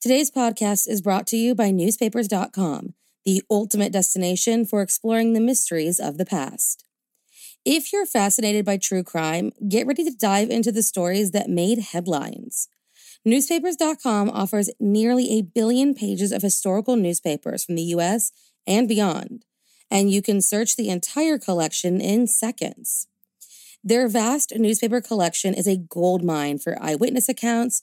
Today's podcast is brought to you by newspapers.com, the ultimate destination for exploring the mysteries of the past. If you're fascinated by true crime, get ready to dive into the stories that made headlines. Newspapers.com offers nearly a billion pages of historical newspapers from the US and beyond, and you can search the entire collection in seconds. Their vast newspaper collection is a goldmine for eyewitness accounts,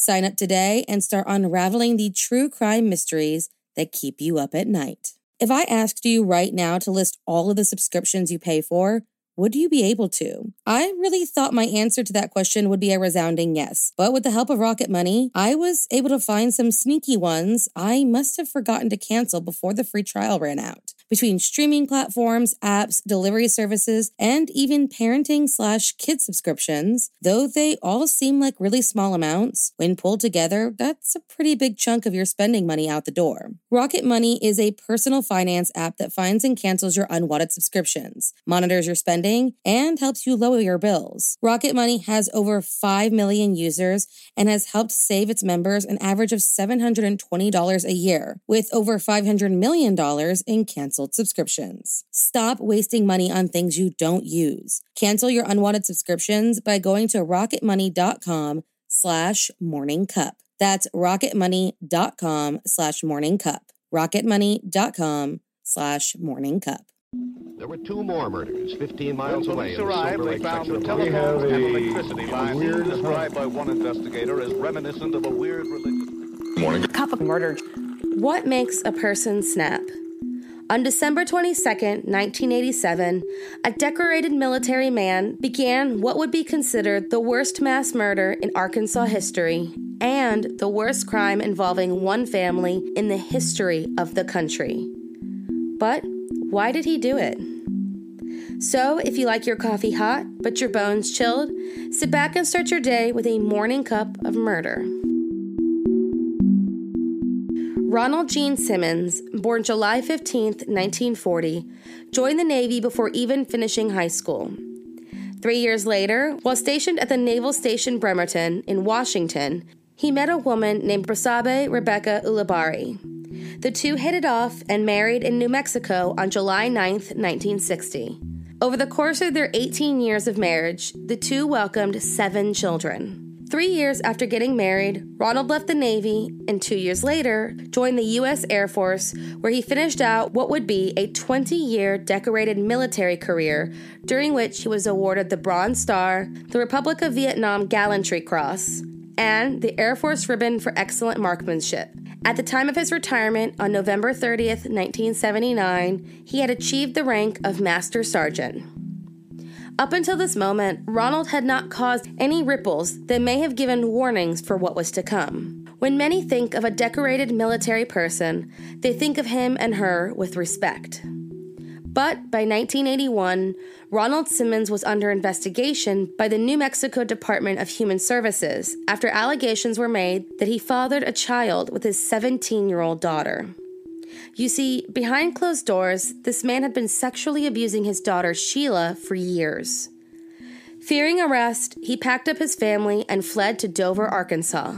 Sign up today and start unraveling the true crime mysteries that keep you up at night. If I asked you right now to list all of the subscriptions you pay for, would you be able to? I really thought my answer to that question would be a resounding yes. But with the help of Rocket Money, I was able to find some sneaky ones I must have forgotten to cancel before the free trial ran out between streaming platforms, apps, delivery services, and even parenting slash kid subscriptions. Though they all seem like really small amounts, when pulled together, that's a pretty big chunk of your spending money out the door. Rocket Money is a personal finance app that finds and cancels your unwanted subscriptions, monitors your spending, and helps you lower your bills. Rocket Money has over 5 million users and has helped save its members an average of $720 a year, with over $500 million in canceled canceled subscriptions. Stop wasting money on things you don't use. Cancel your unwanted subscriptions by going to rocketmoney.com slash morning cup. That's rocketmoney.com slash morning cup. rocketmoney.com slash morning cup. There were two more murders 15 miles when away. police arrived, they found the telephones and electricity lines described by one investigator as reminiscent of a weird religion. Morning. Cup of murder. What makes a person snap? On December 22, 1987, a decorated military man began what would be considered the worst mass murder in Arkansas history and the worst crime involving one family in the history of the country. But why did he do it? So, if you like your coffee hot but your bones chilled, sit back and start your day with a morning cup of murder. Ronald Gene Simmons, born July 15, 1940, joined the Navy before even finishing high school. Three years later, while stationed at the Naval Station Bremerton in Washington, he met a woman named Bersabe Rebecca Ulibarri. The two hit it off and married in New Mexico on July 9, 1960. Over the course of their 18 years of marriage, the two welcomed seven children. Three years after getting married, Ronald left the Navy and two years later joined the U.S. Air Force, where he finished out what would be a 20 year decorated military career, during which he was awarded the Bronze Star, the Republic of Vietnam Gallantry Cross, and the Air Force Ribbon for Excellent Marksmanship. At the time of his retirement on November 30th, 1979, he had achieved the rank of Master Sergeant. Up until this moment, Ronald had not caused any ripples that may have given warnings for what was to come. When many think of a decorated military person, they think of him and her with respect. But by 1981, Ronald Simmons was under investigation by the New Mexico Department of Human Services after allegations were made that he fathered a child with his 17 year old daughter. You see, behind closed doors, this man had been sexually abusing his daughter Sheila for years. Fearing arrest, he packed up his family and fled to Dover, Arkansas.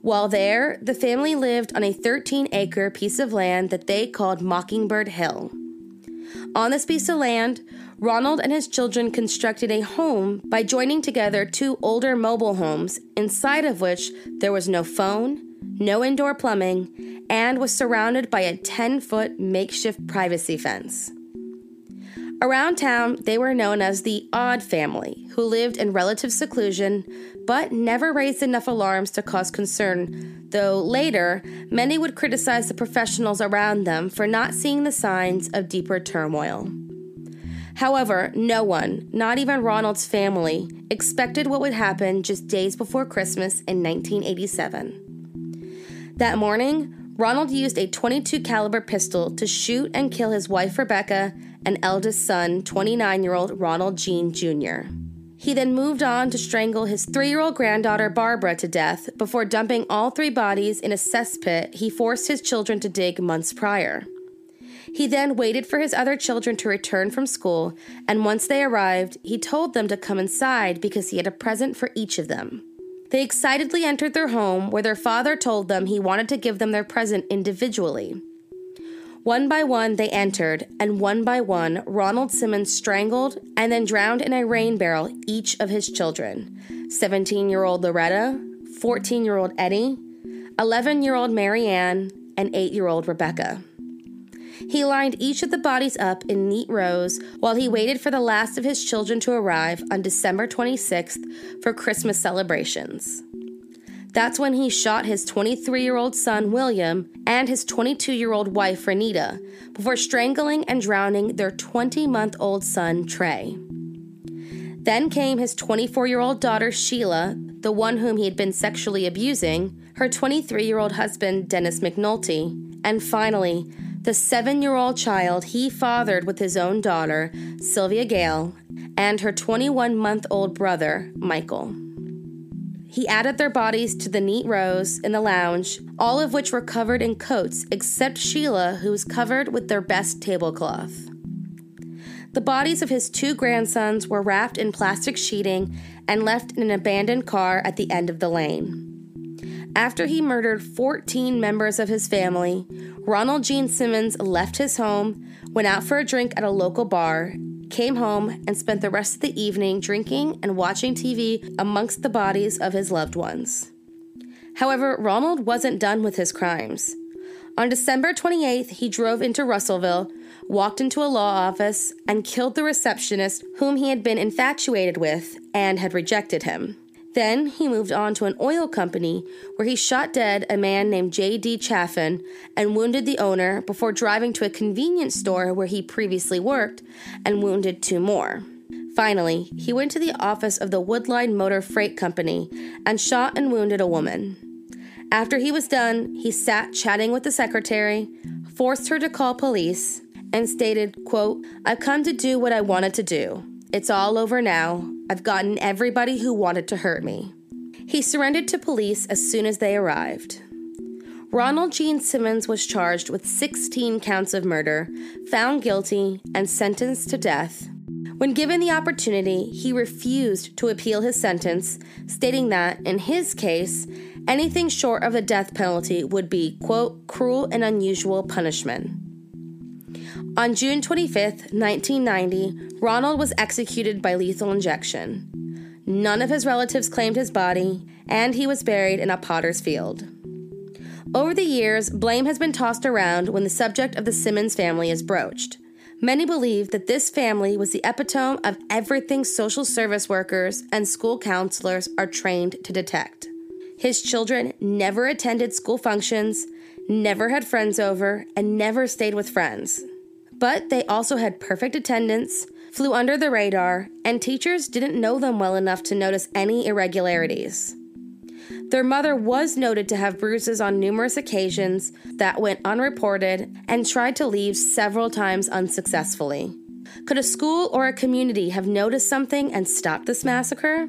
While there, the family lived on a 13 acre piece of land that they called Mockingbird Hill. On this piece of land, Ronald and his children constructed a home by joining together two older mobile homes, inside of which there was no phone, no indoor plumbing, and was surrounded by a 10 foot makeshift privacy fence. Around town, they were known as the Odd Family, who lived in relative seclusion but never raised enough alarms to cause concern, though later, many would criticize the professionals around them for not seeing the signs of deeper turmoil. However, no one, not even Ronald's family, expected what would happen just days before Christmas in 1987. That morning, Ronald used a 22 caliber pistol to shoot and kill his wife Rebecca and eldest son, 29-year-old Ronald Gene Jr. He then moved on to strangle his 3-year-old granddaughter Barbara to death before dumping all three bodies in a cesspit he forced his children to dig months prior. He then waited for his other children to return from school, and once they arrived, he told them to come inside because he had a present for each of them. They excitedly entered their home where their father told them he wanted to give them their present individually. One by one, they entered, and one by one, Ronald Simmons strangled and then drowned in a rain barrel each of his children 17 year old Loretta, 14 year old Eddie, 11 year old Marianne, and 8 year old Rebecca. He lined each of the bodies up in neat rows while he waited for the last of his children to arrive on December 26th for Christmas celebrations. That's when he shot his 23 year old son, William, and his 22 year old wife, Renita, before strangling and drowning their 20 month old son, Trey. Then came his 24 year old daughter, Sheila, the one whom he had been sexually abusing, her 23 year old husband, Dennis McNulty, and finally, the seven year old child he fathered with his own daughter, Sylvia Gail, and her 21 month old brother, Michael. He added their bodies to the neat rows in the lounge, all of which were covered in coats except Sheila, who was covered with their best tablecloth. The bodies of his two grandsons were wrapped in plastic sheeting and left in an abandoned car at the end of the lane. After he murdered 14 members of his family, Ronald Gene Simmons left his home, went out for a drink at a local bar, came home, and spent the rest of the evening drinking and watching TV amongst the bodies of his loved ones. However, Ronald wasn't done with his crimes. On December 28th, he drove into Russellville, walked into a law office, and killed the receptionist whom he had been infatuated with and had rejected him. Then he moved on to an oil company where he shot dead a man named J.D. Chaffin and wounded the owner before driving to a convenience store where he previously worked and wounded two more. Finally, he went to the office of the Woodline Motor Freight Company and shot and wounded a woman. After he was done, he sat chatting with the secretary, forced her to call police, and stated, quote, I've come to do what I wanted to do. It's all over now. I've gotten everybody who wanted to hurt me. He surrendered to police as soon as they arrived. Ronald Gene Simmons was charged with 16 counts of murder, found guilty, and sentenced to death. When given the opportunity, he refused to appeal his sentence, stating that, in his case, anything short of the death penalty would be, quote, cruel and unusual punishment. On June 25, 1990, Ronald was executed by lethal injection. None of his relatives claimed his body, and he was buried in a potter's field. Over the years, blame has been tossed around when the subject of the Simmons family is broached. Many believe that this family was the epitome of everything social service workers and school counselors are trained to detect. His children never attended school functions, never had friends over, and never stayed with friends. But they also had perfect attendance, flew under the radar, and teachers didn't know them well enough to notice any irregularities. Their mother was noted to have bruises on numerous occasions that went unreported and tried to leave several times unsuccessfully. Could a school or a community have noticed something and stopped this massacre?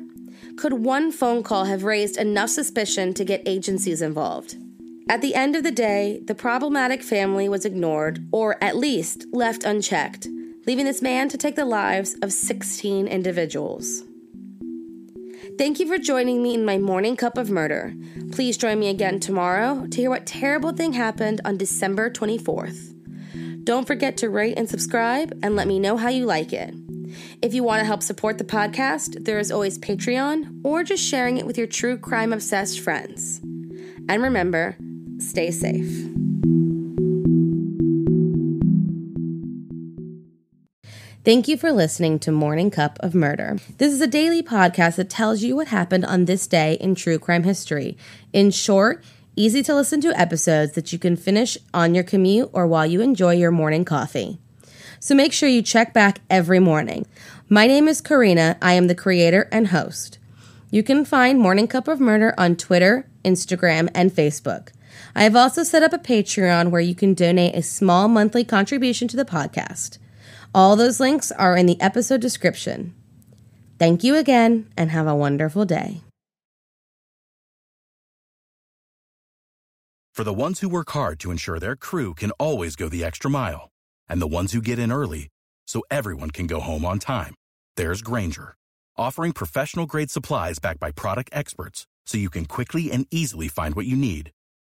Could one phone call have raised enough suspicion to get agencies involved? At the end of the day, the problematic family was ignored, or at least left unchecked, leaving this man to take the lives of 16 individuals. Thank you for joining me in my morning cup of murder. Please join me again tomorrow to hear what terrible thing happened on December 24th. Don't forget to rate and subscribe and let me know how you like it. If you want to help support the podcast, there is always Patreon or just sharing it with your true crime obsessed friends. And remember, Stay safe. Thank you for listening to Morning Cup of Murder. This is a daily podcast that tells you what happened on this day in true crime history. In short, easy to listen to episodes that you can finish on your commute or while you enjoy your morning coffee. So make sure you check back every morning. My name is Korina. I am the creator and host. You can find Morning Cup of Murder on Twitter, Instagram, and Facebook. I have also set up a Patreon where you can donate a small monthly contribution to the podcast. All those links are in the episode description. Thank you again and have a wonderful day. For the ones who work hard to ensure their crew can always go the extra mile, and the ones who get in early so everyone can go home on time, there's Grainger, offering professional grade supplies backed by product experts so you can quickly and easily find what you need.